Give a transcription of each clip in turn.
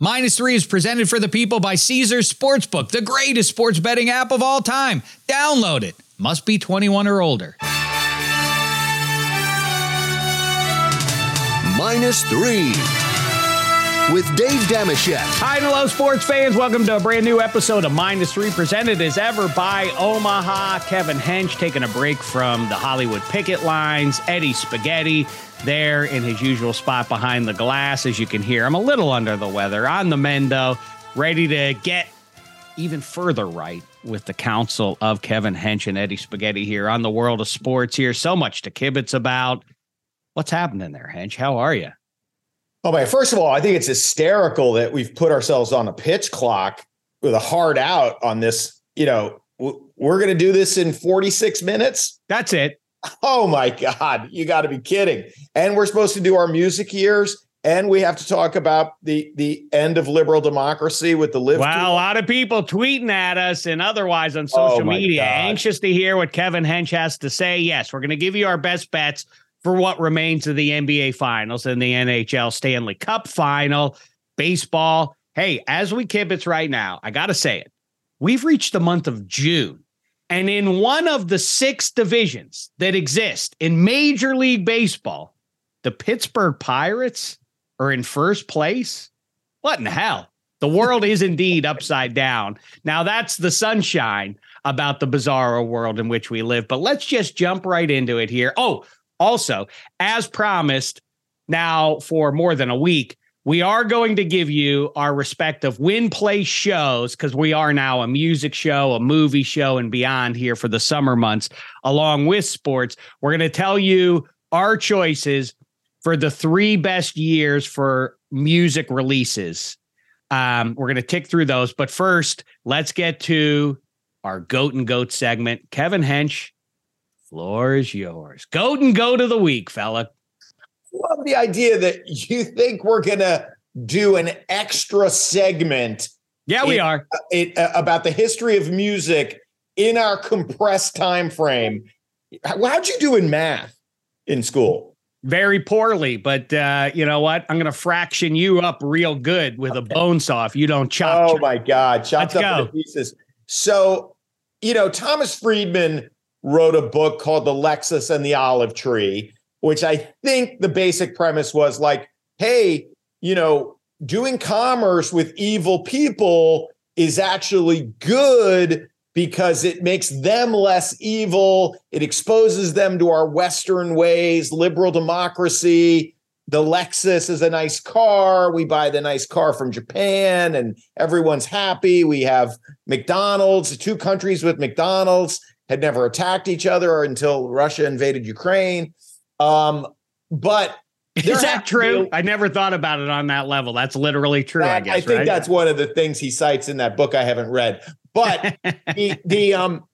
Minus three is presented for the people by Caesars Sportsbook, the greatest sports betting app of all time. Download it. Must be 21 or older. Minus three with Dave Dameshek. Hi and hello, sports fans. Welcome to a brand new episode of Minus Three, presented as ever by Omaha. Kevin Hench taking a break from the Hollywood picket lines. Eddie Spaghetti there in his usual spot behind the glass. As you can hear, I'm a little under the weather. On the mendo, ready to get even further right with the counsel of Kevin Hench and Eddie Spaghetti here on the world of sports here. So much to kibitz about. What's happening there, Hench? How are you? Oh man, first of all, I think it's hysterical that we've put ourselves on a pitch clock with a hard out on this. You know, we're going to do this in 46 minutes. That's it. Oh my God, you got to be kidding. And we're supposed to do our music years. And we have to talk about the the end of liberal democracy with the LIV. Wow, a lot of people tweeting at us and otherwise on oh social oh media, God. anxious to hear what Kevin Hench has to say. Yes, we're going to give you our best bets for what remains of the NBA Finals and the NHL Stanley Cup Final, baseball. Hey, as we kibitz right now, I got to say it. We've reached the month of June. And in one of the six divisions that exist in Major League Baseball, the Pittsburgh Pirates are in first place. What in the hell? The world is indeed upside down. Now, that's the sunshine about the bizarro world in which we live. But let's just jump right into it here. Oh, also, as promised, now for more than a week, we are going to give you our respective win play shows because we are now a music show, a movie show, and beyond here for the summer months, along with sports. We're going to tell you our choices for the three best years for music releases. Um, we're going to tick through those. But first, let's get to our goat and goat segment. Kevin Hench, floor is yours. Goat and goat of the week, fella love the idea that you think we're going to do an extra segment. Yeah, we in, are. Uh, it, uh, about the history of music in our compressed time frame. How'd you do in math in school? Very poorly, but uh, you know what? I'm going to fraction you up real good with okay. a bone saw if you don't chop. Oh chop. my God, chopped Let's up go. into pieces. So, you know, Thomas Friedman wrote a book called The Lexus and the Olive Tree which I think the basic premise was like, hey, you know, doing commerce with evil people is actually good because it makes them less evil. It exposes them to our Western ways, liberal democracy. The Lexus is a nice car. We buy the nice car from Japan and everyone's happy. We have McDonald's, two countries with McDonald's had never attacked each other until Russia invaded Ukraine. Um, but is that true? I never thought about it on that level. That's literally true. That, I guess. I think right? that's one of the things he cites in that book I haven't read. But the the um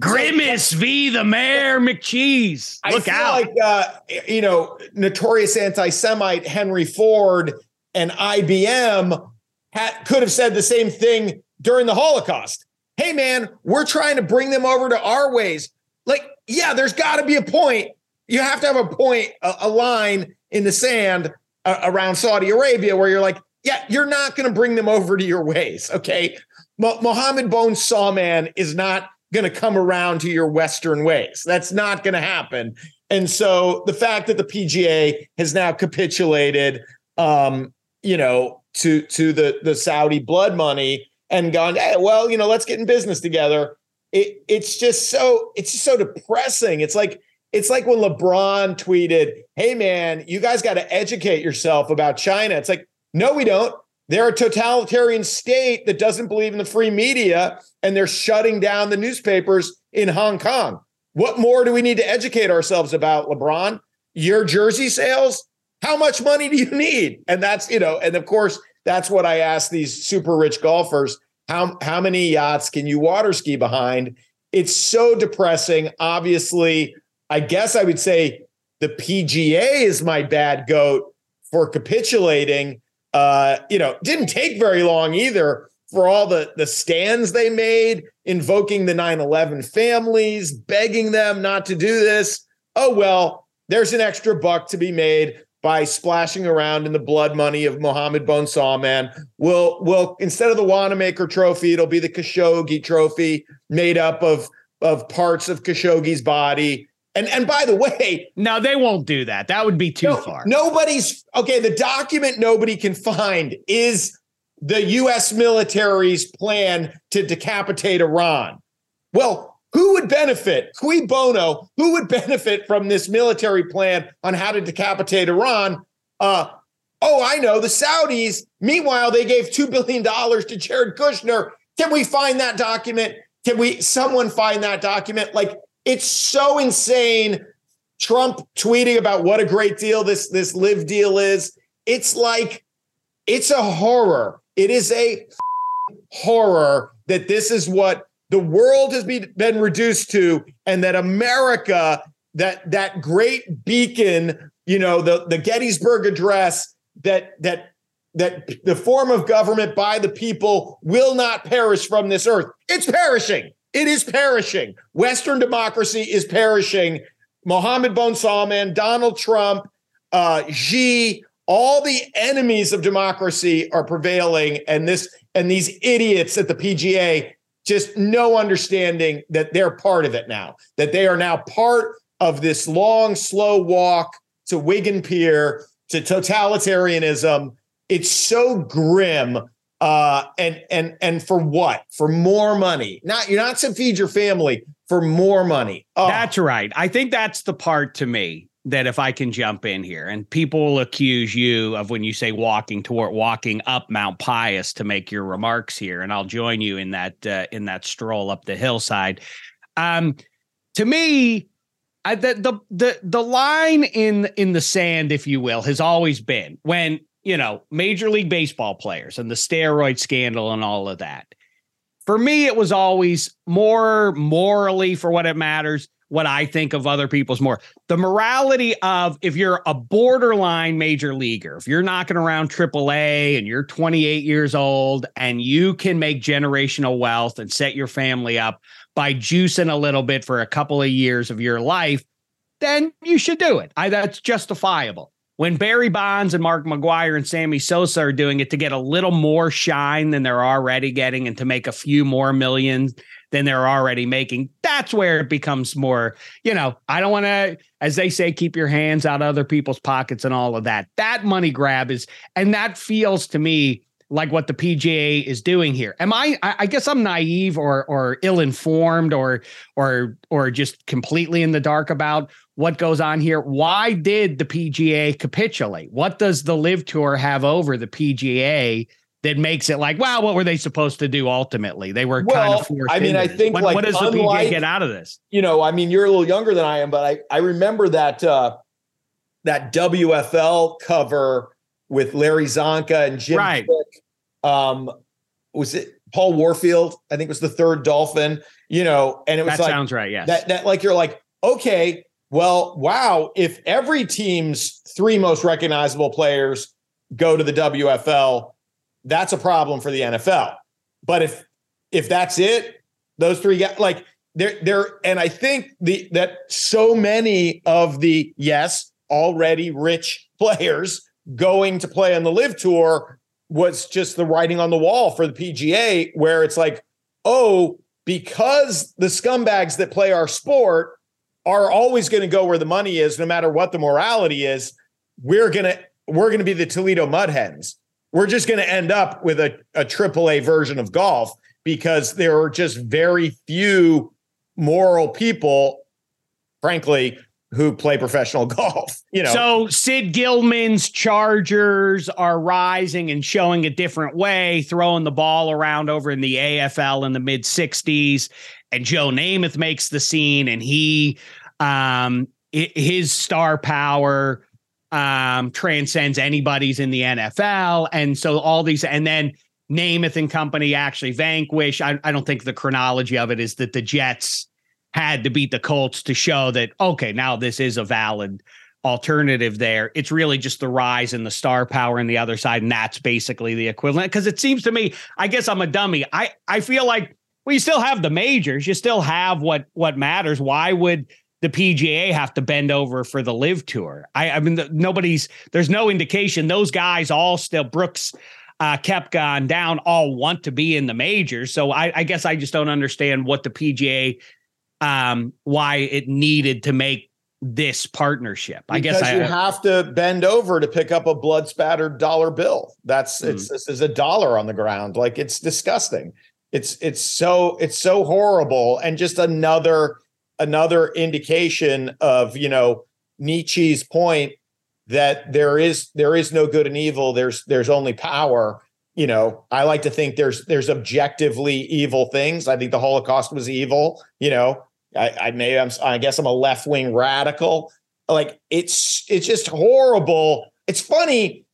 Grimace v. the Mayor McCheese. Look out! Like uh, you know, notorious anti-Semite Henry Ford and IBM had, could have said the same thing during the Holocaust. Hey, man, we're trying to bring them over to our ways. Like, yeah, there's got to be a point you have to have a point, a, a line in the sand uh, around Saudi Arabia where you're like, yeah, you're not going to bring them over to your ways. Okay. Mo- Mohammed Bone Sawman is not going to come around to your Western ways. That's not going to happen. And so the fact that the PGA has now capitulated, um, you know, to to the the Saudi blood money and gone, hey, well, you know, let's get in business together. It, it's just so it's just so depressing. It's like it's like when LeBron tweeted, Hey, man, you guys got to educate yourself about China. It's like, no, we don't. They're a totalitarian state that doesn't believe in the free media, and they're shutting down the newspapers in Hong Kong. What more do we need to educate ourselves about, LeBron? Your jersey sales? How much money do you need? And that's, you know, and of course, that's what I ask these super rich golfers. How, how many yachts can you water ski behind? It's so depressing. Obviously, I guess I would say the PGA is my bad goat for capitulating. Uh, you know, didn't take very long either for all the the stands they made, invoking the 9/11 families, begging them not to do this. Oh well, there's an extra buck to be made. by splashing around in the blood money of Mohammed bin Salman. We'll, we'll instead of the Wanamaker trophy, it'll be the Khashoggi trophy made up of, of parts of Khashoggi's body. And and by the way, no, they won't do that. That would be too no, far. Nobody's okay. The document nobody can find is the U.S. military's plan to decapitate Iran. Well, who would benefit? Cui bono? Who would benefit from this military plan on how to decapitate Iran? Uh, oh, I know the Saudis. Meanwhile, they gave two billion dollars to Jared Kushner. Can we find that document? Can we? Someone find that document? Like it's so insane. Trump tweeting about what a great deal this this LIV deal is. It's like it's a horror. It is a horror that this is what the world has been reduced to, and that America, that that great beacon, you know, the the Gettysburg Address, that that that the form of government by the people will not perish from this earth. It's perishing. It is perishing. Western democracy is perishing. Mohammed bin Salman, Donald Trump, uh, Xi, all the enemies of democracy are prevailing, and this and these idiots at the PGA just no understanding that they're part of it now. That they are now part of this long, slow walk to Wigan Pier to totalitarianism. It's so grim. Uh, and and and for what? For more money? Not you're not to feed your family for more money. Oh. That's right. I think that's the part to me that if I can jump in here and people accuse you of when you say walking toward walking up Mount Pius to make your remarks here, and I'll join you in that uh, in that stroll up the hillside. Um, to me, I, the the the the line in in the sand, if you will, has always been when you know Major League Baseball players and the steroid scandal and all of that. For me, it was always more morally, for what it matters, what I think of other people's more. The morality of if you're a borderline major leaguer, if you're knocking around AAA and you're 28 years old and you can make generational wealth and set your family up by juicing a little bit for a couple of years of your life, then you should do it. I, that's justifiable. When Barry Bonds and Mark McGwire and Sammy Sosa are doing it to get a little more shine than they're already getting and to make a few more millions than they're already making. That's where it becomes more, you know, I don't want to, as they say, keep your hands out of other people's pockets and all of that. That money grab is, and that feels to me like what the PGA is doing here. Am I, I guess I'm naive or or ill-informed or or or just completely in the dark about what goes on here. Why did the PGA capitulate? What does the LIV tour have over the PGA that makes it like, wow, what were they supposed to do ultimately? They were well, kind of forced. I mean, I think what, like what does unlike, the PGA get out of this? You know, I mean, you're a little younger than I am, but I I remember that uh that WFL cover with Larry Csonka and Jim right. Um, was it Paul Warfield? I think was the third Dolphin. You know, and it was that like sounds right. Yes, that that like you're like okay, well, wow. If every team's three most recognizable players go to the WFL that's a problem for the NFL. But if if that's it, those three guys like they're they're and I think the that so many of the yes already rich players going to play on the LIV tour was just the writing on the wall for the PGA where it's like oh because the scumbags that play our sport are always going to go where the money is no matter what the morality is we're going to we're to be the Toledo Mud Hens we're just going to end up with a, triple a AAA version of golf because there are just very few moral people, frankly, who play professional golf. You know. So Sid Gilman's Chargers are rising and showing a different way, throwing the ball around over in the AFL in the mid 60s. And Joe Namath makes the scene and he um his star power um, transcends anybody's in the NFL. And so all these, and then Namath and company actually vanquish. I, I don't think the chronology of it is that the Jets had to beat the Colts to show that, okay, now this is a valid alternative there. It's really just the rise in the star power in the other side. And that's basically the equivalent. Cause it seems to me, I guess I'm a dummy. I, I feel like well, you still have the majors, you still have what what matters. Why would the PGA have to bend over for the LIV tour. I, I mean, the, nobody's there's no indication those guys all still Brooks, uh, Koepka on down all want to be in the majors. So I, I guess I just don't understand what the PGA, um, why it needed to make this partnership. I because guess you I, have to bend over to pick up a blood spattered dollar bill. That's Mm. it's this is a dollar on the ground. Like it's disgusting. It's it's so it's so horrible and just another another indication of you know Nietzsche's point that there is there is no good and evil. There's there's only power. You know, I like to think there's there's objectively evil things. I think the Holocaust was evil. You know, I, I may I'm I guess I'm a left wing radical. Like it's it's just horrible. It's funny.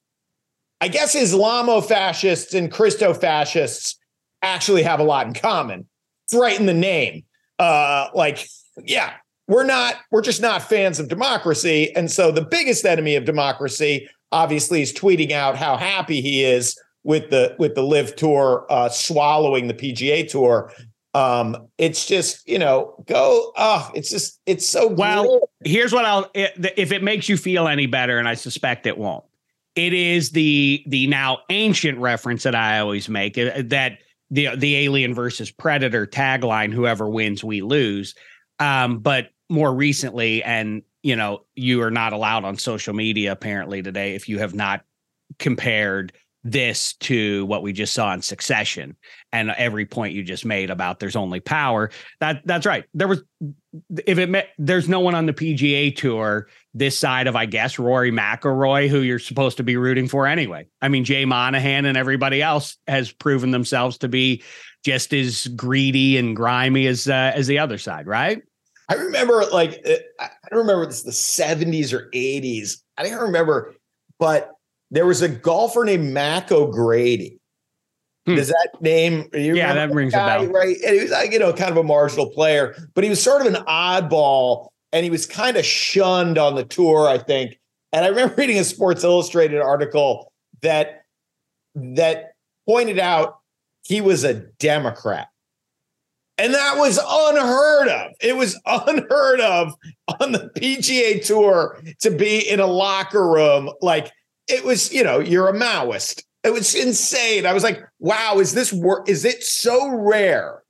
I guess Islamo fascists and Christo fascists actually have a lot in common. It's right in the name. Uh, like, yeah, we're not, we're just not fans of democracy. And so the biggest enemy of democracy, obviously, is tweeting out how happy he is with the with the LIV tour uh, swallowing the PGA tour. Um, it's just, you know, go, oh, it's just, it's so Well, here's what I'll if it makes you feel any better, and I suspect it won't. It is the the now ancient reference that I always make uh, that the the alien versus predator tagline: "Whoever wins, we lose." Um, but more recently, and you know, you are not allowed on social media apparently today if you have not compared this to what we just saw in Succession and every point you just made about there's only power. That that's right. There was if it met, there's no one on the PGA tour this side of I guess Rory McIlroy who you're supposed to be rooting for anyway. I mean Jay Monahan and everybody else has proven themselves to be just as greedy and grimy as uh, as the other side, right? I remember like uh, I don't remember this the 70s or 80s. I don't remember, but there was a golfer named Mac O'Grady. Hmm. Does that name? Yeah, that rings a guy, bell. right? And he was like, you know, kind of a marginal player, but he was sort of an oddball and he was kind of shunned on the tour, I think. And I remember reading a Sports Illustrated article that that pointed out he was a Democrat. And that was unheard of. It was unheard of on the PGA Tour to be in a locker room. Like it was, you know, you're a Maoist. It was insane. I was like, wow, is this work? Is it so rare?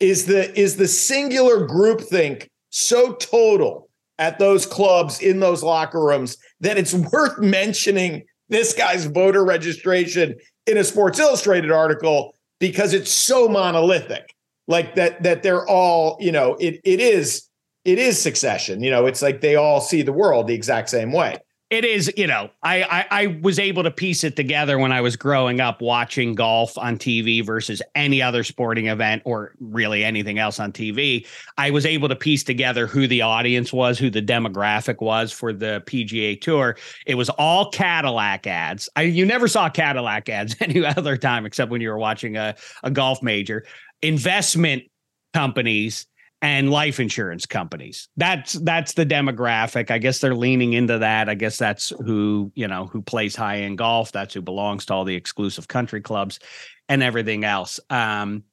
Is the is the singular groupthink so total at those clubs in those locker rooms that it's worth mentioning this guy's voter registration in a Sports Illustrated article because it's so monolithic like that that they're all you know it it is it is succession you know it's like they all see the world the exact same way it is you know I, I i was able to piece it together when i was growing up watching golf on tv versus any other sporting event or really anything else on tv i was able to piece together who the audience was who the demographic was for the pga tour. It was all cadillac ads. I you never saw cadillac ads any other time except when you were watching a, a golf major. Investment companies and life insurance companies. That's that's the demographic. I guess they're leaning into that. I guess that's who, you know, who plays high end golf, that's who belongs to all the exclusive country clubs and everything else. Um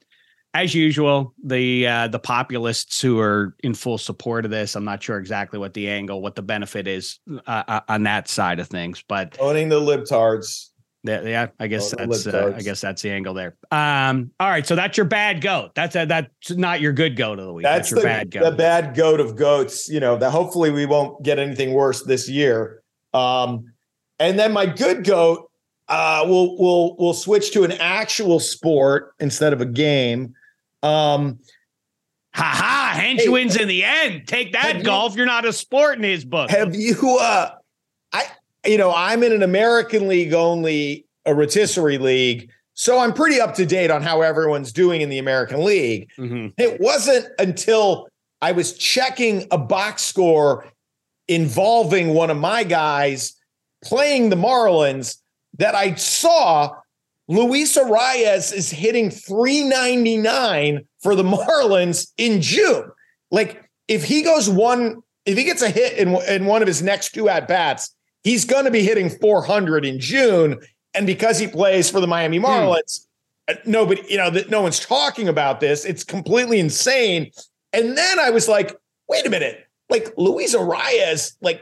as usual, the uh, the populists who are in full support of this, I'm not sure exactly what the angle, what the benefit is uh, uh, on that side of things, but owning the libtards yeah, yeah, I guess Oh, that's uh. I guess that's the angle there. Um, all right, so that's your bad goat. That's a, that's not your good goat of the week. that's, your the, bad goat. the bad goat of goats you know that hopefully we won't get anything worse this year um and then my good goat uh we'll we'll we'll switch to an actual sport instead of a game um Ha ha! Hench Hey, wins in the end. Take that, golf. You're not a sport in his book. Have you uh you know, I'm in an American league only, a rotisserie league. So I'm pretty up to date on how everyone's doing in the American League. Mhm. It wasn't until I was checking a box score involving one of my guys playing the Marlins that I saw Luis Arraez is hitting 399 for the Marlins in June. Like if he goes one, if he gets a hit in, in one of his next two at bats, he's going to be hitting 400 in June. And because he plays for the Miami Marlins, uh, nobody, you know, that no one's talking about this. It's completely insane. And then I was like, wait a minute. like Luis Arraez, like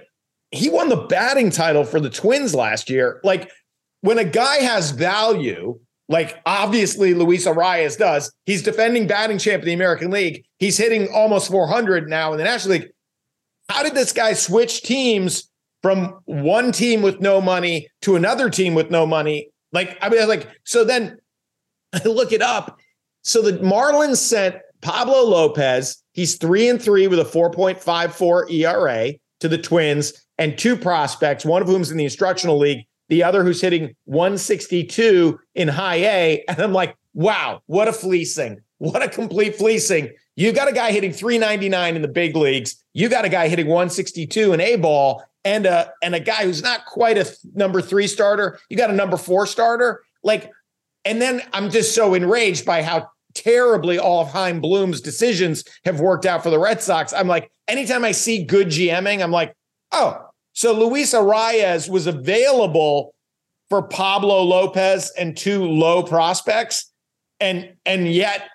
he won the batting title for the Twins last year. Like when a guy has value, like obviously Luis Arraez does, he's defending batting champ of the American League. He's hitting almost 400 now in the National League. How did this guy switch teams from one team with no money to another team with no money? Like, I mean, like, so then I look it up. So the Marlins sent Pablo Lopez, he's three and three with a 4.54 ERA to the Twins and two prospects, one of whom's in the instructional league, the other who's hitting 162 in high A. And I'm like, wow, what a fleecing. What a complete fleecing. You got a guy hitting 399 in the big leagues. You got a guy hitting 162 in A ball and a and a guy who's not quite a th- number 3 starter. You got a number 4 starter. Like and then I'm just so enraged by how terribly all of Chaim Bloom's decisions have worked out for the Red Sox. I'm like, anytime I see good GMing, I'm like, oh, so Luis Arraez was available for Pablo Lopez and two low prospects, and and yet,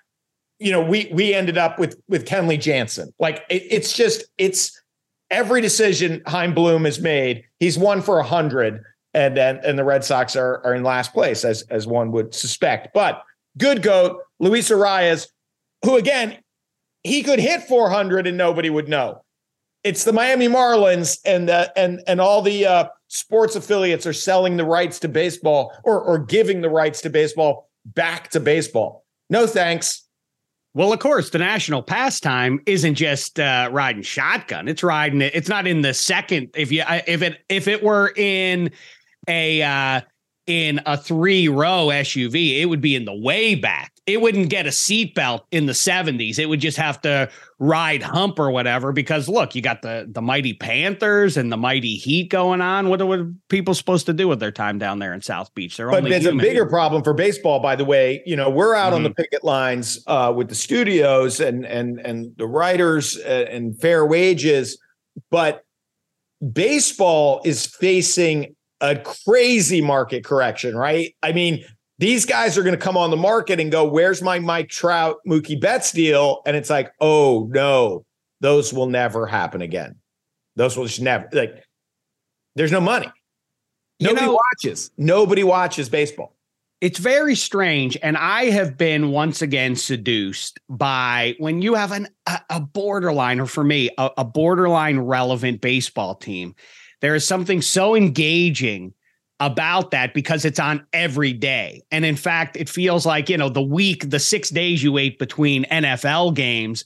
you know, we we ended up with with Kenley Jansen. Like it, it's just it's every decision Chaim Bloom has made. He's won for a hundred, and then and the Red Sox are are in last place as as one would suspect. But good goat Luis Arraez, who again he could hit 400 and nobody would know it's the Miami Marlins and uh, and and all the uh, sports affiliates are selling the rights to baseball or or giving the rights to baseball back to baseball. No thanks. Well, of course, the national pastime isn't just uh, riding shotgun. It's riding it. It's not in the second. If you if it if it were in a uh, in a three row SUV, it would be in the way back. It wouldn't get a seatbelt in the 70s. It would just have to ride hump or whatever. Because look, you got the the mighty Panthers and the mighty Heat going on. What are, people supposed to do with their time down there in South Beach? They're but it's a bigger problem for baseball, by the way. You know, we're out mm-hmm. on the mm-hmm. picket lines uh, with the studios and and and the writers uh, and fair wages, but baseball is facing a crazy market correction, right? I mean, these guys are going to come on the market and go, "Where's my Mike Trout, Mookie Betts deal?" And it's like, "Oh no, those will never happen again. Those will just never like. There's no money. Nobody you know, watches. Nobody watches baseball. It's very strange, and I have been once again seduced by when you have an a, a borderline, or for me, a, a borderline relevant baseball team there is something so engaging about that because it's on every day. And in fact, it feels like, you know, the week, the six days you wait between NFL games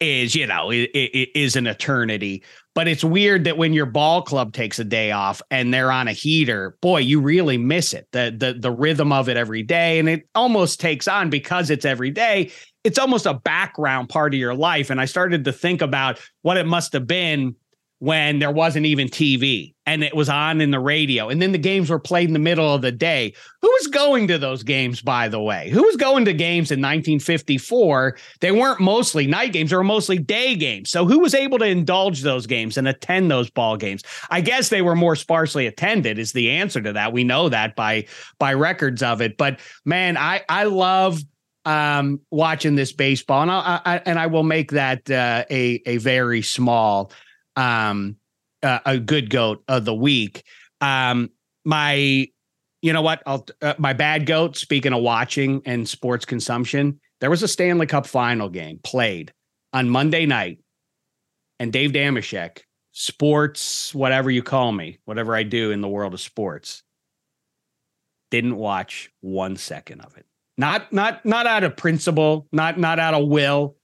is, you know, it, it is an eternity. But it's weird that when your ball club takes a day off and they're on a heater, boy, you really miss it. The the the rhythm of it every day. And it almost takes on because it's every day. It's almost a background part of your life. And I started to think about what it must have been when there wasn't even TV and it was on in the radio. And then the games were played in the middle of the day. Who was going to those games, by the way? Who was going to games in 1954? They weren't mostly night games, they were mostly day games. So who was able to indulge those games and attend those ball games? I guess they were more sparsely attended, is the answer to that. We know that by by records of it. But man, I I love um watching this baseball and I, I and I will make that uh, a a very small um, uh, a good goat of the week. Um, my, you know what? I'll, uh, my bad goat. Speaking of watching and sports consumption, there was a Stanley Cup final game played on Monday night, and Dave Dameshek, sports, whatever you call me, whatever I do in the world of sports, didn't watch one second of it. Not not not out of principle, not not out of will,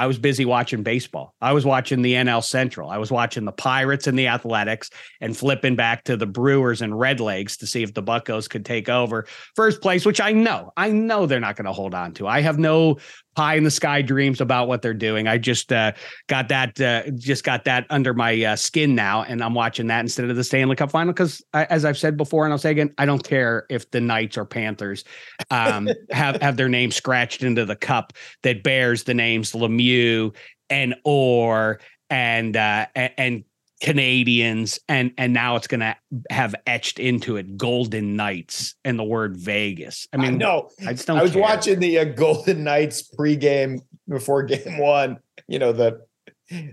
I was busy watching baseball. I was watching the NL Central. I was watching the Pirates and the Athletics and flipping back to the Brewers and Red Legs to see if the Buckos could take over first place, which I know, I know they're not going to hold on to. I have no pie in the sky dreams about what they're doing. I just uh, got that uh, just got that under my uh, skin now, and I'm watching that instead of the Stanley Cup final because, as I've said before, and I'll say again, I don't care if the Knights or Panthers um, have have their name scratched into the cup that bears the names Lemieux and Orr and uh, and Canadiens, and and now it's going to have etched into it Golden Knights and the word Vegas. I mean, no, I just don't. I was care. watching the uh, Golden Knights pregame before Game One. You know the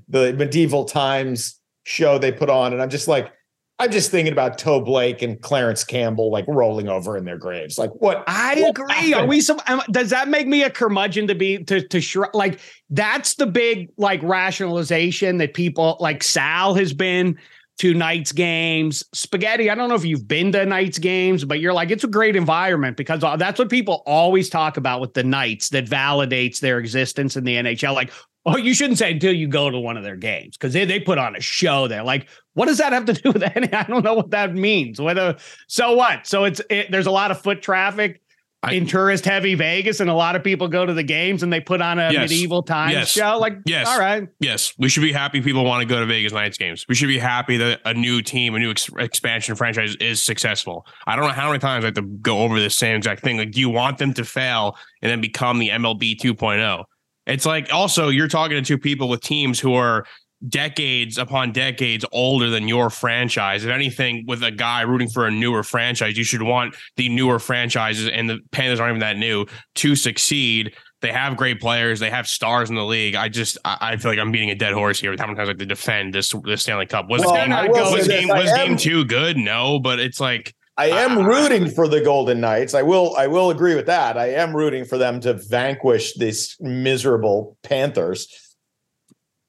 the medieval times show they put on, and I'm just like, I'm just thinking about Toe Blake and Clarence Campbell like rolling over in their graves. Like what? I what agree. Happened? Are we some? Does that make me a curmudgeon to be to to shr- like? That's the big like rationalization that people like Sal has been to Knights games. Spaghetti, I don't know if you've been to Knights games, but you're like, it's a great environment because uh, that's what people always talk about with the Knights that validates their existence in the NHL. Like, oh, you shouldn't say until you go to one of their games because they, they put on a show there. Like, what does that have to do with any? I don't know what that means. Whether so what? So it's it, there's a lot of foot traffic I, in tourist heavy Vegas, and a lot of people go to the games and they put on a yes, medieval times yes, show. Like, yes, all right, yes, we should be happy people want to go to Vegas Knights games. We should be happy that a new team, a new ex- expansion franchise is successful. I don't know how many times I have to go over the same exact thing. Like, do you want them to fail and then become the MLB 2.0? It's like also you're talking to two people with teams who are decades upon decades older than your franchise. If anything, with a guy rooting for a newer franchise, you should want the newer franchises, and the Panthers aren't even that new, to succeed. They have great players. They have stars in the league. I just I, feel like I'm beating a dead horse here with how many times I like to defend this this Stanley Cup. Was, well, go, was game was am, game two good? No, but it's like I am uh, rooting for the Golden Knights. I will I will agree with that. I am rooting for them to vanquish these miserable Panthers.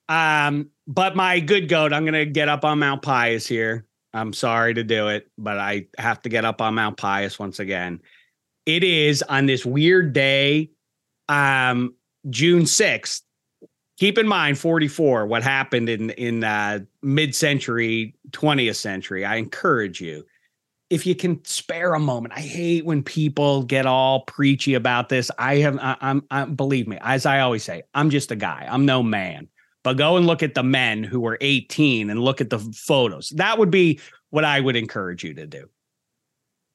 Um, but my good goat, I'm gonna get up on Mount Pius here. I'm sorry to do it, but I have to get up on Mount Pius once again. It is on this weird day, um, June 6th. Keep in mind 44, what happened in in uh, mid-century, 20th century. I encourage you if you can spare a moment. I hate when people get all preachy about this. I have I, I'm, I'm believe me, as I always say, I'm just a guy. I'm no man. But go and look at the men who were 18 and look at the photos. That would be what I would encourage you to do.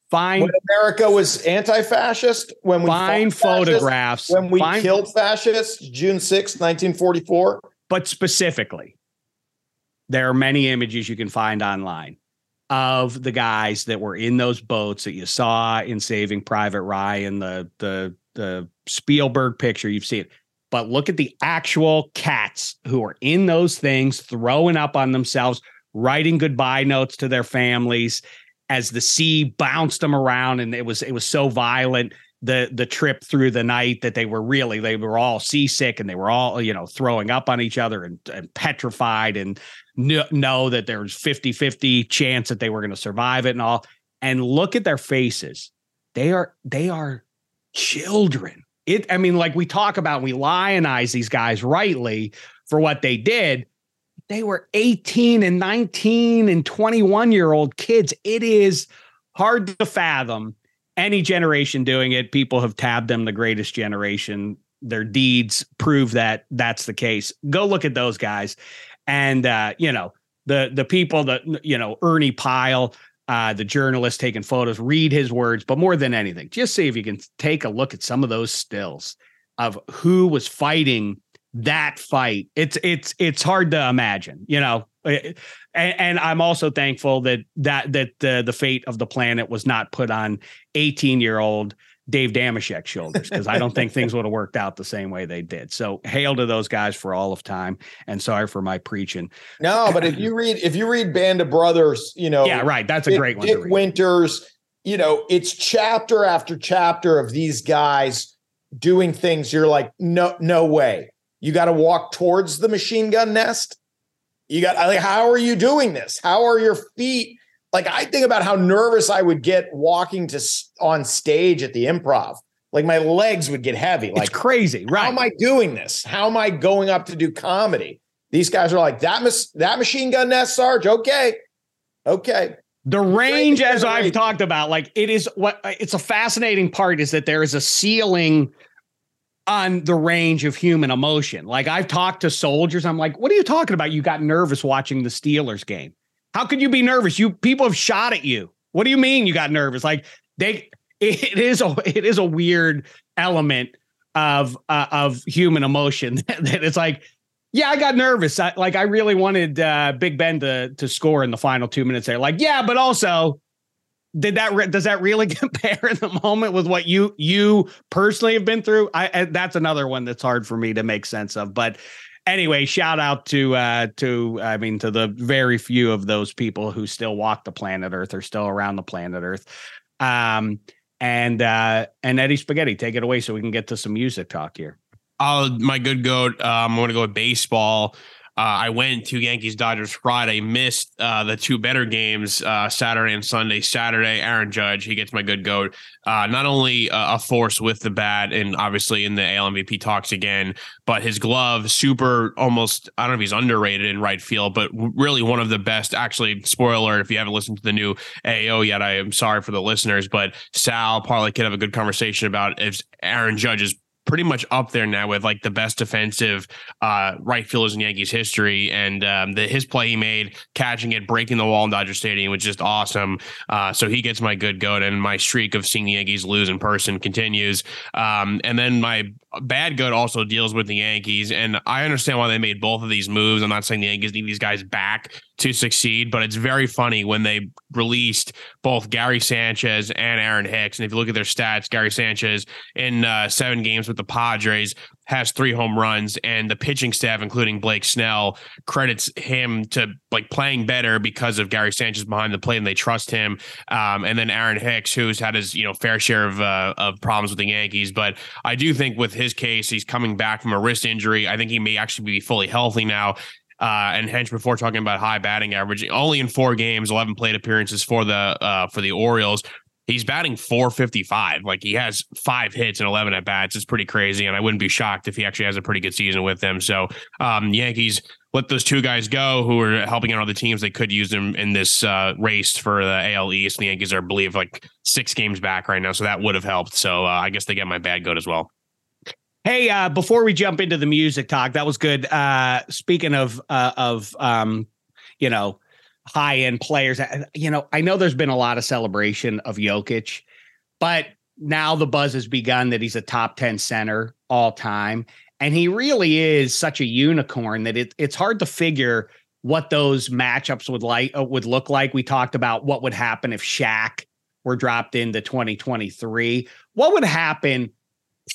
Find when America was anti-fascist, when we find photographs, when we find, killed fascists, June 6, 1944. But specifically, there are many images you can find online of the guys that were in those boats that you saw in Saving Private Ryan, the the the Spielberg picture. You've seen but look at the actual cats who are in those things, throwing up on themselves, writing goodbye notes to their families as the sea bounced them around and it was it was so violent the the trip through the night that they were really they were all seasick and they were all you know throwing up on each other and, and petrified and kn- know that there was 50-50 chance that they were going to survive it and all. And look at their faces. They are they are children. It i mean like we talk about we lionize these guys rightly for what they did. They were 18 and 19 and 21 year old kids. It is hard to fathom any generation doing it people have tabbed them the greatest generation their deeds prove that that's the case go look at those guys and uh you know the the people that you know ernie pyle uh, the journalist taking photos, read his words, but more than anything, just see if you can take a look at some of those stills of who was fighting that fight. It's it's it's hard to imagine, you know. And, and I'm also thankful that that that the the fate of the planet was not put on 18 year old Dave Dameshek's shoulders because I don't think things would have worked out the same way they did. So hail to those guys for all of time, and sorry for my preaching. No, but if you read if you read Band of Brothers, you know, yeah, right, that's a Dick, great one. Dick Winters, you know, it's chapter after chapter of these guys doing things. You're like, no, no way. You got to walk towards the machine gun nest. You got like, how are you doing this? How are your feet? like I think about how nervous I would get walking to on stage at the improv. Like my legs would get heavy. Like it's crazy, right? How am I doing this? How am I going up to do comedy? These guys are like that. Mas- that machine gun nest, Sarge. Okay, okay. The range, as I've talked about, like it is what uh, it's a fascinating part is that there is a ceiling on the range of human emotion. Like I've talked to soldiers, I'm like, what are you talking about? You got nervous watching the Steelers game. How could you be nervous? You people have shot at you. What do you mean you got nervous? Like they it is a it is a weird element of uh, of human emotion that it's like yeah i got nervous I, like i really wanted uh, big ben to to score in the final two minutes there like yeah but also did that re- does that really compare in the moment with what you you personally have been through i, I that's another one that's hard for me to make sense of but anyway, shout out to uh to I mean to the very few of those people who still walk the planet Earth or still around the planet Earth. Um and uh and Eddie Spaghetti, take it away so we can get to some music talk here. Uh, my good goat. Um, I'm going to go with baseball. Uh, I went to Yankees Dodgers Friday, missed uh, the two better games uh, Saturday and Sunday. Saturday, Aaron Judge, he gets my good goat. Not only a force with the bat and obviously in the AL MVP talks again, but his glove, super almost, I don't know if he's underrated in right field, but really one of the best. Actually, spoiler if you haven't listened to the new AO yet, I am sorry for the listeners, but Sal probably could have a good conversation about if Aaron Judge is pretty much up there now with like the best defensive uh, right fielders in Yankees history. And um, the his play he made, catching it, breaking the wall in Dodger Stadium was just awesome. Uh, so he gets my good goat, and my streak of seeing the Yankees lose in person continues. Um, and then my bad Good also deals with the Yankees, and I understand why they made both of these moves. I'm not saying the Yankees need these guys back to succeed, but it's very funny when they released both Gary Sanchez and Aaron Hicks. And if you look at their stats, Gary Sanchez in uh, seven games with the Padres has three home runs, and the pitching staff, including Blake Snell, credits him to like playing better because of Gary Sanchez behind the plate, and they trust him. Um, and then Aaron Hicks, who's had his you know fair share of uh, of problems with the Yankees, but I do think with his case, he's coming back from a wrist injury. I think he may actually be fully healthy now. Uh, and Hench before talking about high batting average, only in four games, eleven plate appearances for the uh, for the Orioles he's batting 455. Like he has five hits and 11 at bats. It's pretty crazy. And I wouldn't be shocked if he actually has a pretty good season with them. So, um, Yankees let those two guys go who are helping out other teams. They could use them in this uh, race for the AL East. The Yankees are, I believe, like six games back right now. So that would have helped. So uh, I guess they get my bad goat as well. Hey, uh, before we jump into the music talk, that was good. Uh, speaking of uh, of um, you know, high end players. You know, I know there's been a lot of celebration of Jokic, but now the buzz has begun that he's a top 10 center all time. And he really is such a unicorn that it, it's hard to figure what those matchups would like uh, would look like. We talked about what would happen if Shaq were dropped into 2023. What would happen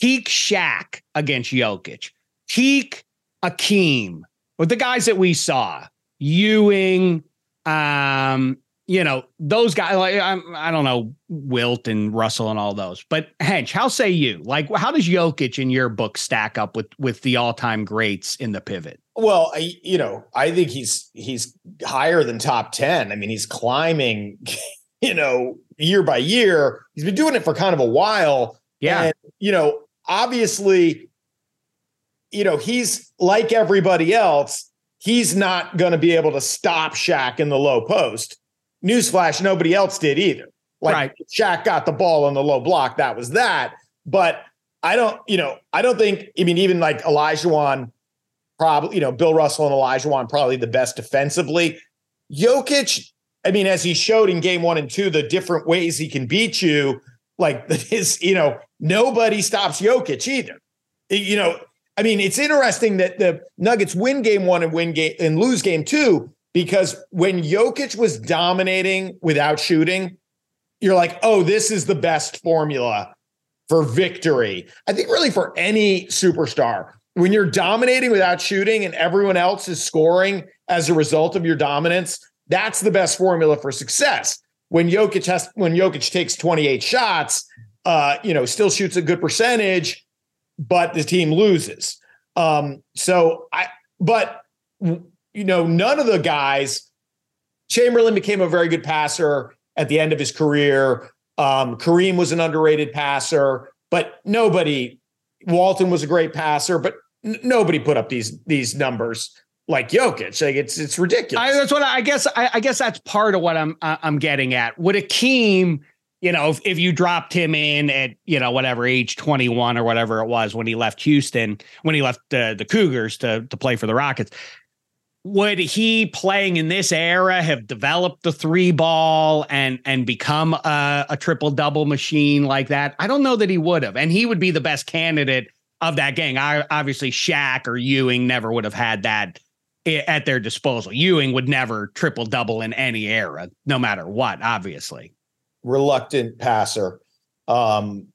peak Shaq against Jokic, peak Akeem, with the guys that we saw, Ewing, um, you know, those guys like I'm, I don't know Wilt and Russell and all those. But Hench, how say you? Like, how does Jokic in your book stack up with with the all time greats in the pivot? Well, I, you know, I think he's he's higher than top ten. I mean, he's climbing, you know, year by year. He's been doing it for kind of a while. Yeah, and, you know, obviously, you know, he's like everybody else he's not going to be able to stop Shaq in the low post. Newsflash, nobody else did either. Like right. Shaq got the ball on the low block, that was that. But I don't, you know, I don't think, I mean, even like Olajuwon, probably, you know, Bill Russell and Olajuwon probably the best defensively. Jokic, I mean, as he showed in game one and two, the different ways he can beat you, like his, you know, nobody stops Jokic either. You know, I mean, it's interesting that the Nuggets win game one and win game and lose game two because when Jokic was dominating without shooting, you're like, oh, this is the best formula for victory. I think really for any superstar, when you're dominating without shooting and everyone else is scoring as a result of your dominance, that's the best formula for success. When Jokic has when Jokic takes 28 shots, uh, you know, still shoots a good percentage but the team loses. Um, so I, but you know, none of the guys. Chamberlain became a very good passer at the end of his career. Um, Kareem was an underrated passer, but nobody. Walton was a great passer, but n- nobody put up these these numbers like Jokic. Like it's it's ridiculous. I, that's what I, I guess. I, I, guess that's part of what I'm I'm getting at. Would Akeem you know, if, if you dropped him in at, you know, whatever age 21 or whatever it was when he left Houston, when he left uh, the Cougars to, to play for the Rockets, would he playing in this era have developed the three ball and and become a, a triple double machine like that? I don't know that he would have. And he would be the best candidate of that gang. I obviously Shaq or Ewing never would have had that at their disposal. Ewing would never triple double in any era, no matter what, obviously reluctant passer. Um,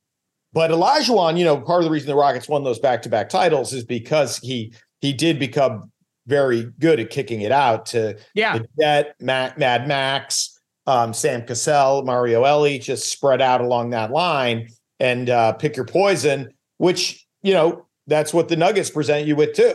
but Olajuwon, you know, part of the reason the Rockets won those back-to-back titles is because he he did become very good at kicking it out to yeah, Jet, Matt, Mad Max, um, Sam Cassell, Mario Elie, just spread out along that line and uh, pick your poison. Which you know that's what the Nuggets present you with too.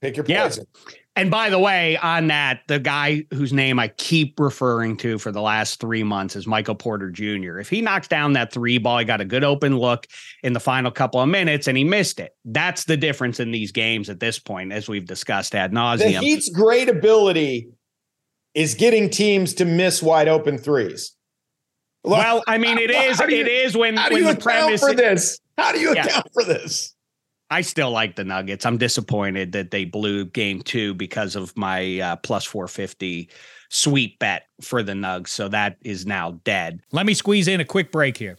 Pick your poison. Yeah. And by the way, on that, the guy whose name I keep referring to for the last three months is Michael Porter Jr. If he knocks down that three ball, he got a good open look in the final couple of minutes and he missed it. That's the difference in these games at this point, as we've discussed ad nauseum. The Heat's great ability is getting teams to miss wide open threes. Well, I mean, it is. You, it is when how do when you the account premise for this. How do you yeah. account for this? I still like the Nuggets. I'm disappointed that they blew game two because of my uh, plus 450 sweep bet for the Nugs. So that is now dead. Let me squeeze in a quick break here.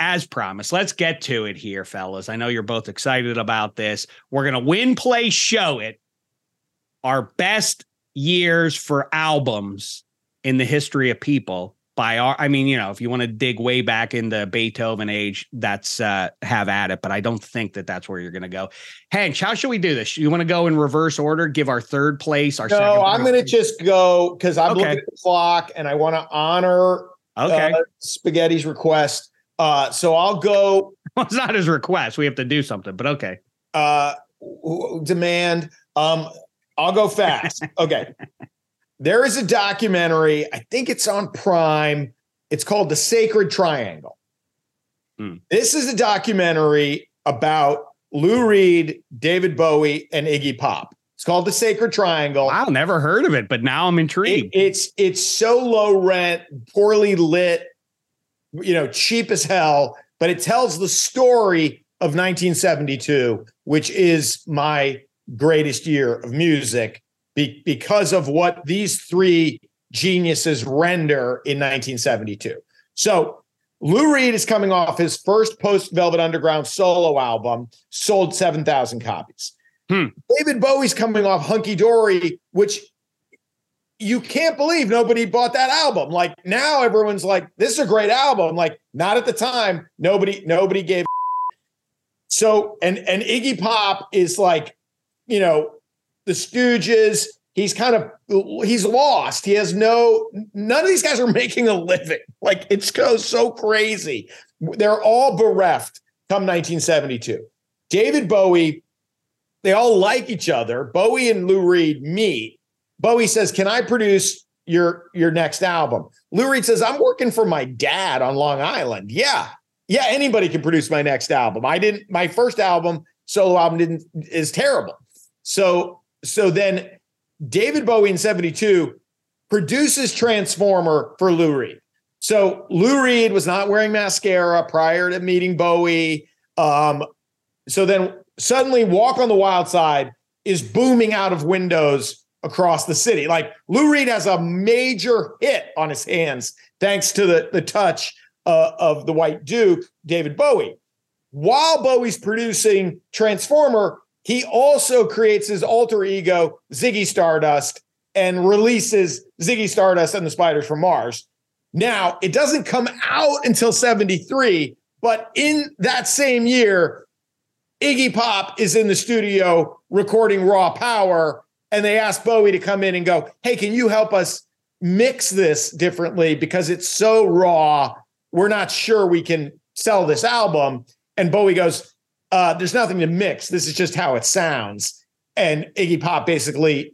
As promised, let's get to it here, fellas. I know you're both excited about this. We're going to win, play, show it. Our best years for albums in the history of people by our I mean, you know, if you want to dig way back in the Beethoven age, that's uh have at it, but I don't think that that's where you're going to go. Hench, how should we do this? You want to go in reverse order, give our third place, our No, I'm going to just go cuz I'm okay. looking at the clock and I want to honor okay. Uh, Spaghetti's request uh, so I'll go. Well, it's not his request. We have to do something, but okay. Uh, demand. Um, I'll go fast. okay. There is a documentary. I think it's on Prime. It's called The Sacred Triangle. Hmm. This is a documentary about Lou Reed, David Bowie, and Iggy Pop. It's called The Sacred Triangle. Wow, never heard of it, but now I'm intrigued. It, it's it's so low rent, poorly lit, you know, cheap as hell, but it tells the story of 1972, which is my greatest year of music be, because of what these three geniuses render in 1972. So Lou Reed is coming off his first post Velvet Underground solo album, sold 7,000 copies. Hmm. David Bowie's coming off Hunky Dory, which you can't believe nobody bought that album. Like now everyone's like, this is a great album. Like, not at the time, nobody, nobody gave. So, and and Iggy Pop is like, you know, the Stooges, he's kind of he's lost. He has no none of these guys are making a living. Like it goes so crazy. They're all bereft come 1972. David Bowie, they all like each other. Bowie and Lou Reed meet. Bowie says, "Can I produce your your next album?" Lou Reed says, "I'm working for my dad on Long Island." Yeah. Yeah, anybody can produce my next album. I didn't my first album, solo album didn't is terrible. So so then David Bowie in 72 produces Transformer for Lou Reed. So Lou Reed was not wearing mascara prior to meeting Bowie. Um, so then suddenly Walk on the Wild Side is booming out of windows across the city. Like Lou Reed has a major hit on his hands thanks to the, the touch uh, of the White Duke, David Bowie. While Bowie's producing Transformer, he also creates his alter ego, Ziggy Stardust, and releases Ziggy Stardust and the Spiders from Mars. Now, it doesn't come out until 73, but in that same year, Iggy Pop is in the studio recording Raw Power, and they ask Bowie to come in and go, Hey, can you help us mix this differently? Because it's so raw, we're not sure we can sell this album. And Bowie goes, uh, there's nothing to mix. This is just how it sounds. And Iggy Pop basically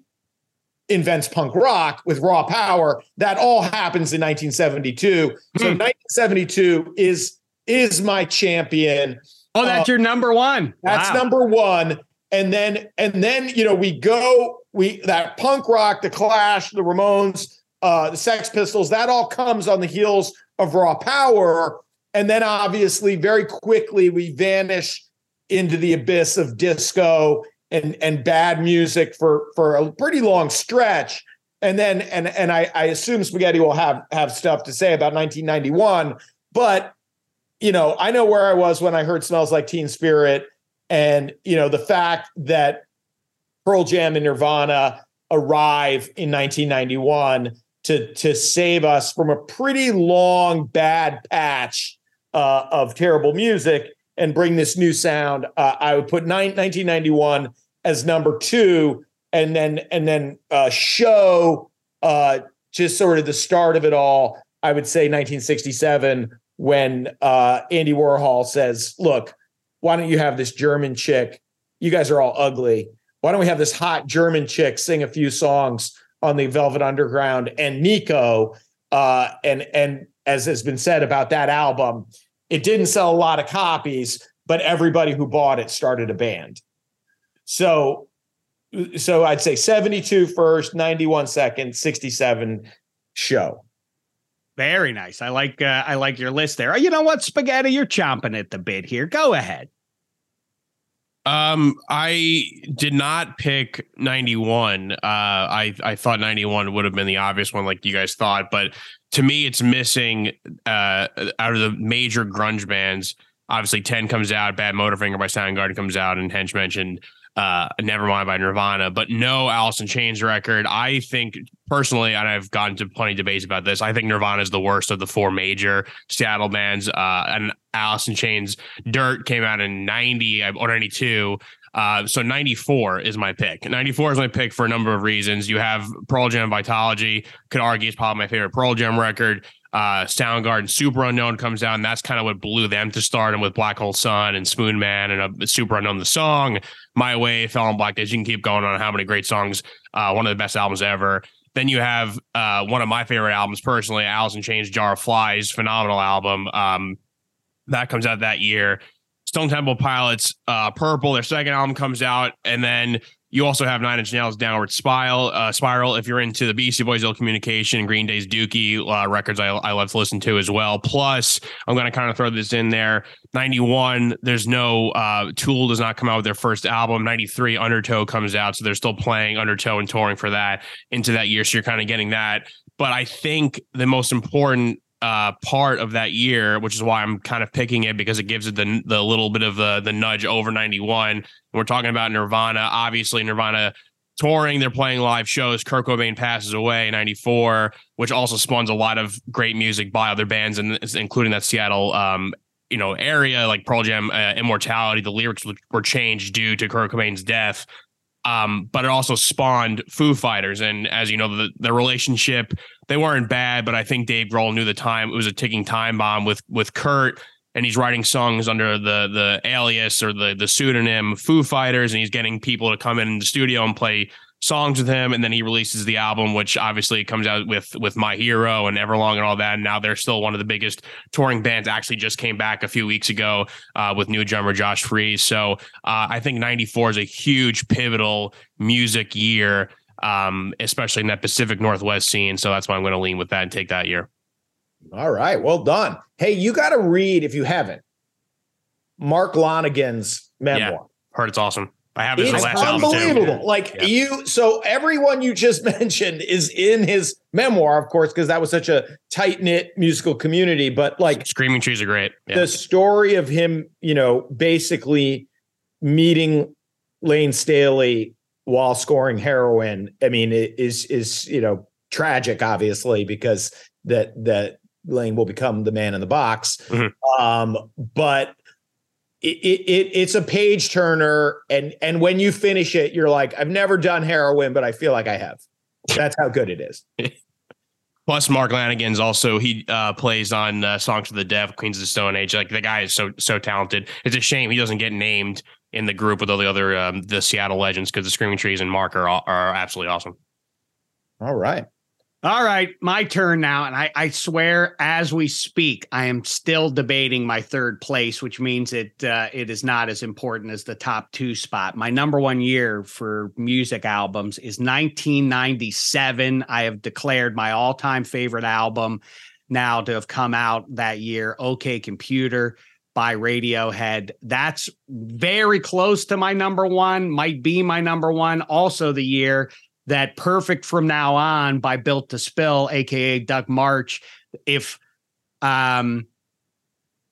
invents punk rock with raw power. That all happens in 1972. So 1972 hmm. is is my champion. Oh, that's uh, your number one. That's wow. number one. And then and then you know we go we that punk rock, the Clash, the Ramones, uh, the Sex Pistols. That all comes on the heels of raw power. And then obviously very quickly we vanish into the abyss of disco and and bad music for for a pretty long stretch. And then and and I, I assume Spaghetti will have have stuff to say about 1991, but you know, I know where I was when I heard Smells Like Teen Spirit and you know the fact that Pearl Jam and Nirvana arrive in 1991 to to save us from a pretty long bad patch uh, of terrible music and bring this new sound. Uh, I would put nine, 1991 as number two, and then and then uh, show uh, just sort of the start of it all. I would say 1967 when uh, Andy Warhol says, "Look, why don't you have this German chick? You guys are all ugly. Why don't we have this hot German chick sing a few songs on the Velvet Underground and Nico?" Uh, and and as has been said about that album, it didn't sell a lot of copies, but everybody who bought it started a band. So, so I'd say 72 first, 91 second, 67 show. Very nice. I like uh, I like your list there. You know what, spaghetti? You're chomping at the bit here. Go ahead. Um, I did not pick 91. Uh, I I thought 91 would have been the obvious one, like you guys thought, but to me, it's missing uh, out of the major grunge bands. Obviously, 10 comes out, Bad Motorfinger by Soundgarden comes out, and Hench mentioned uh, Nevermind by Nirvana, but no in Chains record. I think personally, and I've gotten to plenty of debates about this, I think Nirvana is the worst of the four major Seattle bands. Uh, and in Chains Dirt came out in 90 or 92. Uh, so 94 is my pick. 94 is my pick for a number of reasons. You have Pearl Jam Vitalogy, could argue is probably my favorite Pearl Jam record. Uh, Soundgarden Superunknown comes out, and that's kind of what blew them to start stardom with Black Hole Sun and Spoon Man and a Super Unknown the song. My Way, Fell on Black Days. You can keep going on how many great songs. Uh, one of the best albums ever. Then you have uh, one of my favorite albums personally, Alice in Chains Jar of Flies, phenomenal album. Um, that comes out that year. Stone Temple Pilots, uh, Purple, their second album comes out, and then You also have Nine Inch Nails' Downward Spiral. Uh, Spiral. If you're into the Beastie Boys, Ill Communication, Green Day's Dookie uh, records, I, I love to listen to as well. Plus, I'm going to kind of throw this in there. 91, there's no uh, Tool does not come out with their first album. 93, Undertow comes out, so they're still playing Undertow and touring for that into that year. So you're kind of getting that. But I think the most important uh, part of that year, which is why I'm kind of picking it because it gives it the the little bit of the the nudge over 91. we're talking about Nirvana. Obviously, Nirvana touring, they're playing live shows. Kurt Cobain passes away in 94, which also spawns a lot of great music by other bands, and including that Seattle um, you know area like Pearl Jam, uh, Immortality. The lyrics were changed due to Kurt Cobain's death. Um, but it also spawned Foo Fighters, and as you know, the the relationship they weren't bad, but I think Dave Grohl knew the time it was a ticking time bomb with with Kurt, and he's writing songs under the the alias or the the pseudonym Foo Fighters, and he's getting people to come in the studio and play songs with him and then he releases the album which obviously comes out with with my hero and everlong and all that. And now they're still one of the biggest touring bands. Actually just came back a few weeks ago uh, with new drummer josh freese. So uh, i think 94 is a huge pivotal music year um, especially in that pacific northwest scene. So that's why i'm going to lean with that and take that year. All right well done. Hey you got to read if you haven't Mark Lanegan's memoir. Yeah, heard it's awesome I have his it's last unbelievable. Like yeah. you, so everyone you just mentioned is in his memoir, of course, because that was such a tight knit musical community. But like, Screaming Trees are great. Yeah. The story of him, you know, basically meeting Layne Staley while scoring heroin. I mean, it is is you know tragic, obviously, because that that Layne will become the man in the box. Mm-hmm. Um, but it, it, it's a page turner and and when you finish it you're like i've never done heroin but i feel like i have. That's how good it is. Plus Mark Lanegan's also he uh, plays on uh, songs of the deaf queens of the stone age. Like the guy is so so talented. It's a shame he doesn't get named in the group with all the other um, the seattle legends because the screaming trees and mark are, are absolutely awesome. All right all right, my turn now. And I, I swear, as we speak, I am still debating my third place, which means it uh, it is not as important as the top two spot. My number one year for music albums is 1997. I have declared my all time favorite album now to have come out that year. OK Computer by Radiohead. That's very close to my number one, might be my number one. Also, the year that perfect from now on by built to spill aka Doug Martsch if um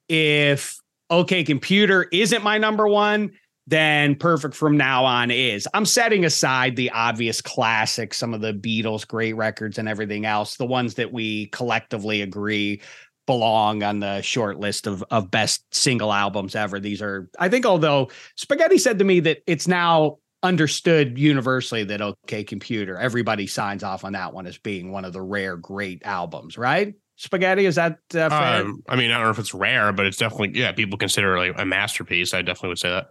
if okay computer isn't my number one then perfect from now on is. I'm setting aside the obvious classics some of the beatles great records and everything else the ones that we collectively agree belong on the short list of of best single albums ever. These are i think although spaghetti said to me that it's now understood universally that OK Computer, everybody signs off on that one as being one of the rare great albums, right? Spaghetti, is that uh? Um, I mean, I don't know if it's rare, but it's definitely yeah. People consider it like a masterpiece. I definitely would say that.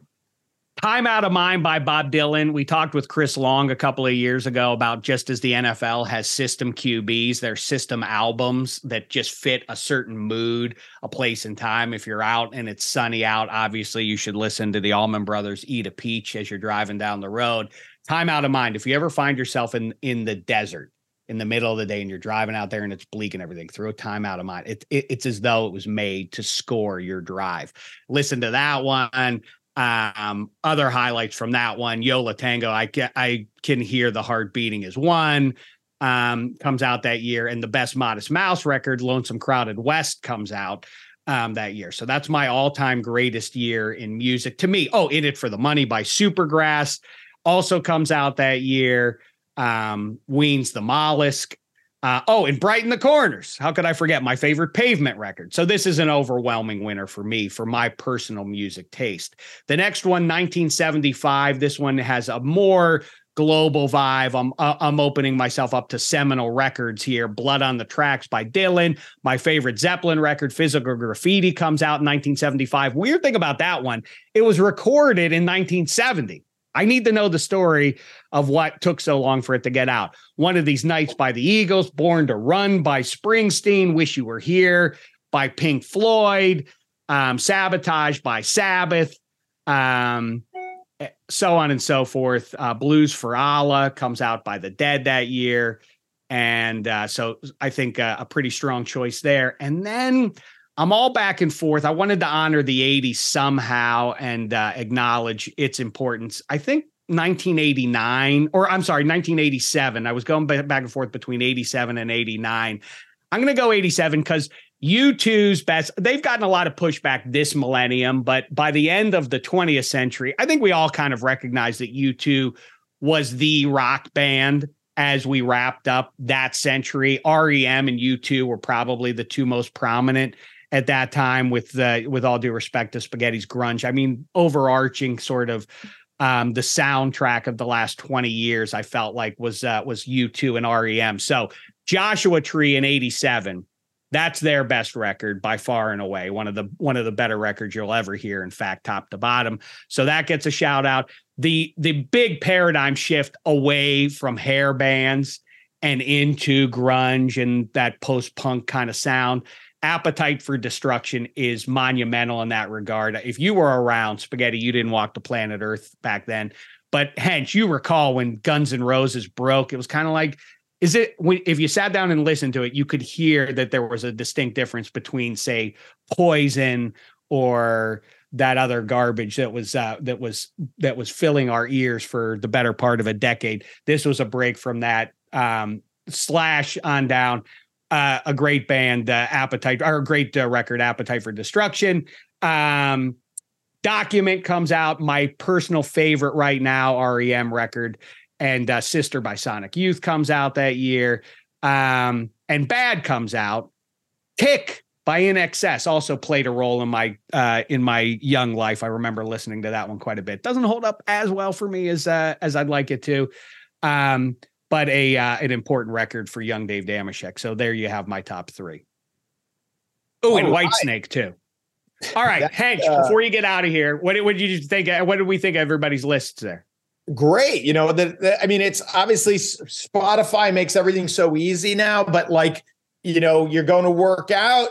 Time Out of Mind by Bob Dylan. We talked with Chris Long a couple of years ago about just as the NFL has system QBs, their system albums that just fit a certain mood, a place and time. If you're out and it's sunny out, obviously you should listen to the Allman Brothers Eat a Peach as you're driving down the road. Time Out of Mind. If you ever find yourself in in the desert in the middle of the day and you're driving out there and it's bleak and everything, throw time out of mind. It, it, it's as though it was made to score your drive. Listen to that one. Um, other highlights from that one, Yo La Tengo. I get I can hear the heart beating is one. Um, comes out that year, and the best Modest Mouse record, Lonesome Crowded West, comes out um, that year. So that's my all-time greatest year in music to me. Oh, In It for the Money by Supergrass also comes out that year. Um, Ween's The Mollusk uh, oh, and Brighten the Corners. How could I forget my favorite pavement record? So this is an overwhelming winner for me for my personal music taste. The next one, 1975. This one has a more global vibe. I'm uh, I'm opening myself up to seminal records here. Blood on the Tracks by Dylan. My favorite Zeppelin record, Physical Graffiti, comes out in 1975. Weird thing about that one, it was recorded in 1970. I need to know the story of what took so long for it to get out. One of these nights by the Eagles, Born to Run by Springsteen, Wish You Were Here by Pink Floyd, um, Sabotage by Sabbath, um, so on and so forth. Uh, Blues for Allah comes out by the Dead that year. And uh, so I think uh, a pretty strong choice there. And then I'm all back and forth. I wanted to honor the 80s somehow and uh, acknowledge its importance. I think 1989, or I'm sorry, 1987. I was going back and forth between 87 and 89. I'm going to go 87 because U2's best, they've gotten a lot of pushback this millennium, but by the end of the 20th century, I think we all kind of recognize that U2 was the rock band as we wrapped up that century. REM and U2 were probably the two most prominent at that time with the with all due respect to spaghetti's grunge. I mean, overarching sort of um, the soundtrack of the last 20 years, I felt like was uh, was U2 and REM. So Joshua Tree in 87. That's their best record by far and away. One of the one of the better records you'll ever hear, in fact, top to bottom. So that gets a shout out. The the big paradigm shift away from hair bands and into grunge and that post-punk kind of sound appetite for destruction is monumental in that regard. If you were around, Spaghetti, you didn't walk the planet Earth back then. But Hench, you recall when Guns N' Roses broke, it was kind of like, is it when if you sat down and listened to it, you could hear that there was a distinct difference between, say, Poison or that other garbage that was uh, that was that was filling our ears for the better part of a decade. This was a break from that. Um, slash on down uh, a great band, uh, Appetite, or a great uh, record, Appetite for Destruction. Um, Document comes out, my personal favorite right now, REM record, and uh, Sister by Sonic Youth comes out that year. Um, and Bad comes out. Kick by INXS also played a role in my uh, in my young life. I remember listening to that one quite a bit. Doesn't hold up as well for me as uh, as I'd like it to. Um, but a uh, an important record for young Dave Dameshek. So there you have my top three. Oh, and White. Snake too. All right, Hank. Uh, before you get out of here, what did, what did you think? What did we think everybody's lists there? Great. You know, the, the, I mean, it's obviously Spotify makes everything so easy now, but like, you know, you're going to work out,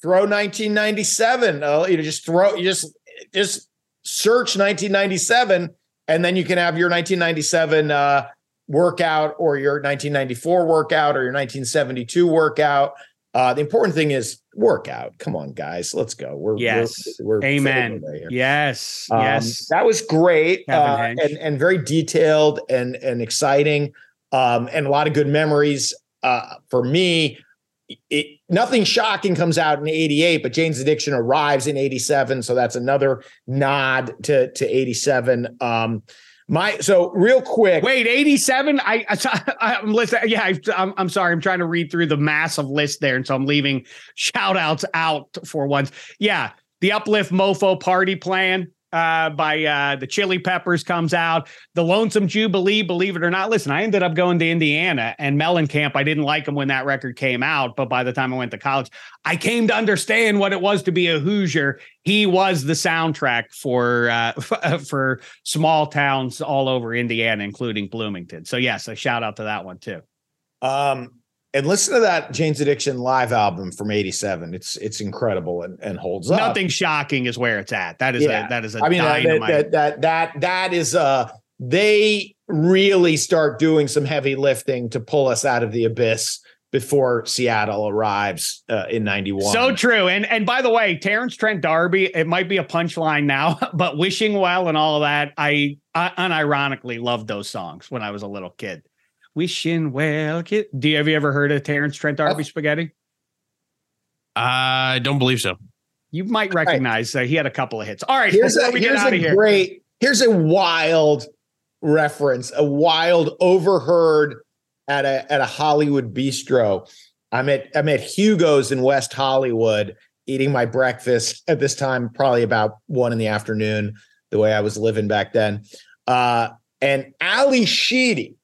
throw 1997. Uh, you know, just throw, you just, just search 1997, and then you can have your 1997 uh, workout or your 1994 workout or your 1972 workout. Uh, the important thing is workout. Come on, guys, let's go. We're yes, we're, we're amen. Yes, um, yes, that was great uh, and and very detailed and and exciting, um, and a lot of good memories uh, for me. It, nothing shocking comes out in 88 but jane's addiction arrives in 87 so that's another nod to to 87 um my so real quick. Wait, 87. I, I am listening. Yeah, I, I'm I'm sorry. I'm trying to read through the massive list there, and so I'm leaving shout outs out for once. Yeah, the Uplift Mofo Party Plan uh, by uh, the Chili Peppers comes out. The Lonesome Jubilee, believe it or not. Listen, I ended up going to Indiana and Mellencamp. I didn't like him when that record came out, but by the time I went to college, I came to understand what it was to be a Hoosier. He was the soundtrack for uh, for small towns all over Indiana, including Bloomington. So yes, a shout out to that one too. Um, and listen to that Jane's Addiction live album from 87. It's it's incredible and, and holds up. Nothing shocking is where it's at. That is yeah. a that is a I mean that, that, that that that is uh they really start doing some heavy lifting to pull us out of the abyss before Seattle arrives uh, in 91. So true. And and by the way, Terence Trent D'Arby, it might be a punchline now, but wishing well and all of that, I, I unironically loved those songs when I was a little kid. Wishing well. Kid. Do you have you ever heard of Terence Trent D'Arby Spaghetti? I don't believe so. You might recognize right. uh, he had a couple of hits. All right, here's a, here's a here. great. Here's a wild reference, a wild overheard at a at a Hollywood bistro. I'm at I'm at Hugo's in West Hollywood eating my breakfast at this time, probably about one in the afternoon, the way I was living back then. Uh, and Ally Sheedy,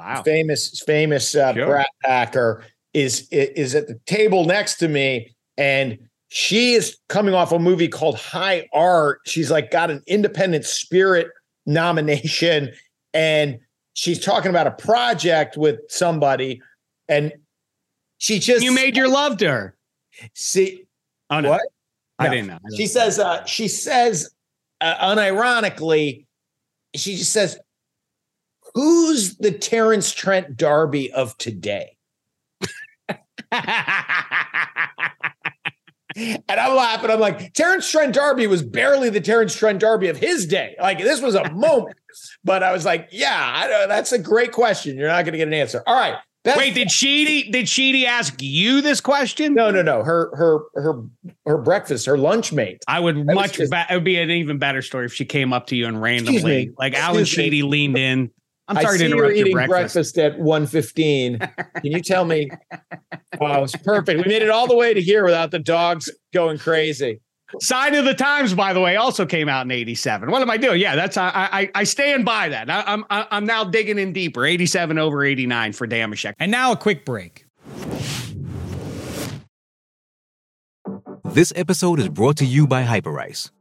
Wow. Famous, famous uh, sure. Brat Packer is is at the table next to me, and she is coming off a movie called High Art. She's like got an Independent Spirit nomination, and she's talking about a project with somebody, and she just you made your love to her. See, oh no, what? I didn't know. I she says, uh, she says, uh, unironically, she just says, "Who's the Terence Trent D'Arby of today?" And I'm laughing. I'm like, Terence Trent D'Arby was barely the Terence Trent D'Arby of his day. Like this was a moment. But I was like, yeah, I don't, that's a great question. You're not going to get an answer. All right. Best Wait, did Sheedy did Sheedy ask you this question? No, no, no. Her her her her breakfast, her lunch mate. I would that much just, it would be an even better story if she came up to you and randomly, like Alan Sheedy leaned in. I'm sorry to interrupt you eating breakfast. breakfast at 1.15. Can you tell me? Oh, it's perfect. We made it all the way to here without the dogs going crazy. Sign of the Times, by the way, also came out in '87. What am I doing? Yeah, that's I I, I stand by that. I, I'm I'm now digging in deeper. '87 over '89 for Dameshek. And now a quick break. This episode is brought to you by Hyperice,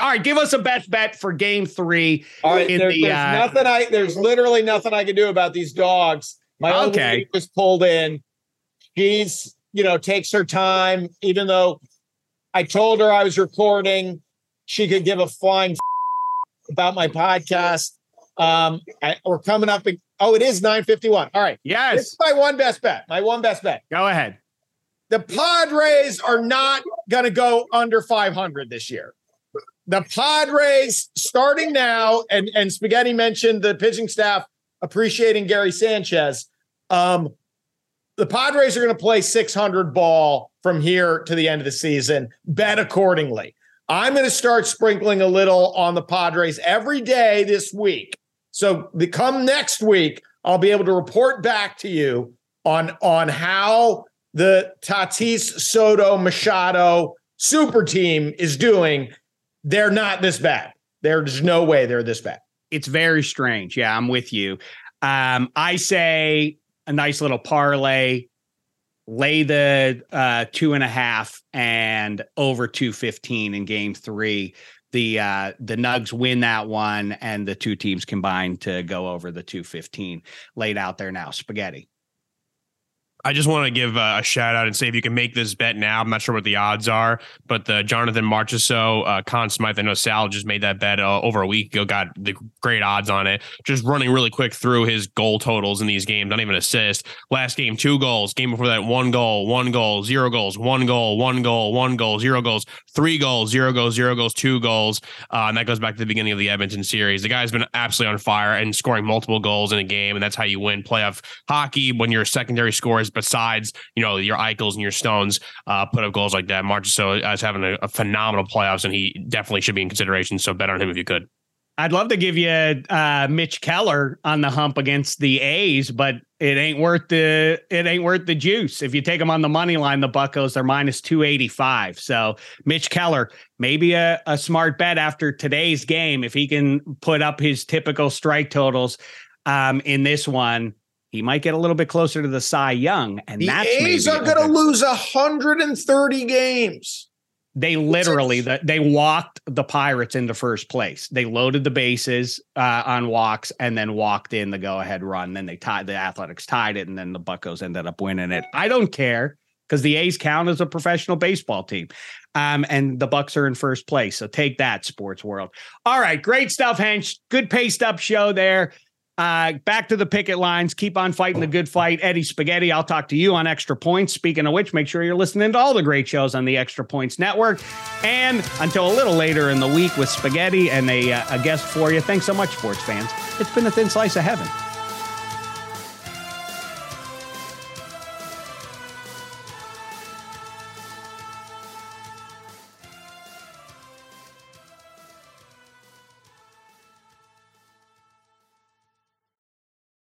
All right, give us a best bet for game three. All right, there, the, there's uh, nothing I there's literally nothing I can do about these dogs. My okay was pulled in. She's you know takes her time, even though I told her I was recording. She could give a flying about my podcast. Um, I, we're coming up. In, oh, it is 951. All right. Yes. This is my one best bet. My one best bet. Go ahead. The Padres are not going to go under 500 this year the Padres starting now, and and Spaghetti mentioned the pitching staff appreciating Gary Sanchez. Um, the Padres are going to play 600 ball from here to the end of the season. Bet accordingly. I'm going to start sprinkling a little on the Padres every day this week. So the come next week, I'll be able to report back to you on on how the Tatis Soto Machado super team is doing they're not this bad. There's no way they're this bad. It's very strange. Yeah, I'm with you. Um, I say a nice little parlay, lay the uh, two and a half and over 215 in game three. The uh, the Nugs win that one, and the two teams combine to go over the 215 laid out there now. Spaghetti. I just want to give a shout out and say if you can make this bet now, I'm not sure what the odds are, but the Jonathan Marchessault, uh, Conn Smythe, I know Sal just made that bet uh, over a week ago, got the great odds on it. Just running really quick through his goal totals in these games, not even assist. Last game, two goals. Game before that, one goal, one goal, zero goals, one goal, one goal, one goal, zero goals, three goals, zero goals, zero goals, two goals. Uh, and that goes back to the beginning of the Edmonton series. The guy's been absolutely on fire and scoring multiple goals in a game, and that's how you win playoff hockey when your secondary besides you know your Eichels and your Stones uh, put up goals like that. Marchessault is having a, a, phenomenal playoffs, and he definitely should be in consideration. So bet on him if you could. I'd love to give you uh, Mitch Keller on the hump against the A's, but it ain't worth the it ain't worth the juice. If you take them on the money line, the Buckos they're minus two eighty five. So Mitch Keller, maybe a, a smart bet after today's game if he can put up his typical strike totals um, in this one he might get a little bit closer to the Cy Young, and the that's A's are going to lose 130 games. They literally the, they walked the Pirates into first place. They loaded the bases uh, on walks and then walked in the go ahead run. Then they tied the Athletics tied it, and then the Buckos ended up winning it. I don't care because the A's count as a professional baseball team. Um, and the Bucks are in first place. So take that, sports world. All right, great stuff, Hench. Good paced up show there. Uh, back to the picket lines. Keep on fighting the good fight. Eddie Spaghetti, I'll talk to you on Extra Points. Speaking of which, make sure you're listening to all the great shows on the Extra Points Network. And until a little later in the week with Spaghetti and a, uh, a guest for you. Thanks so much, sports fans. It's been a thin slice of heaven.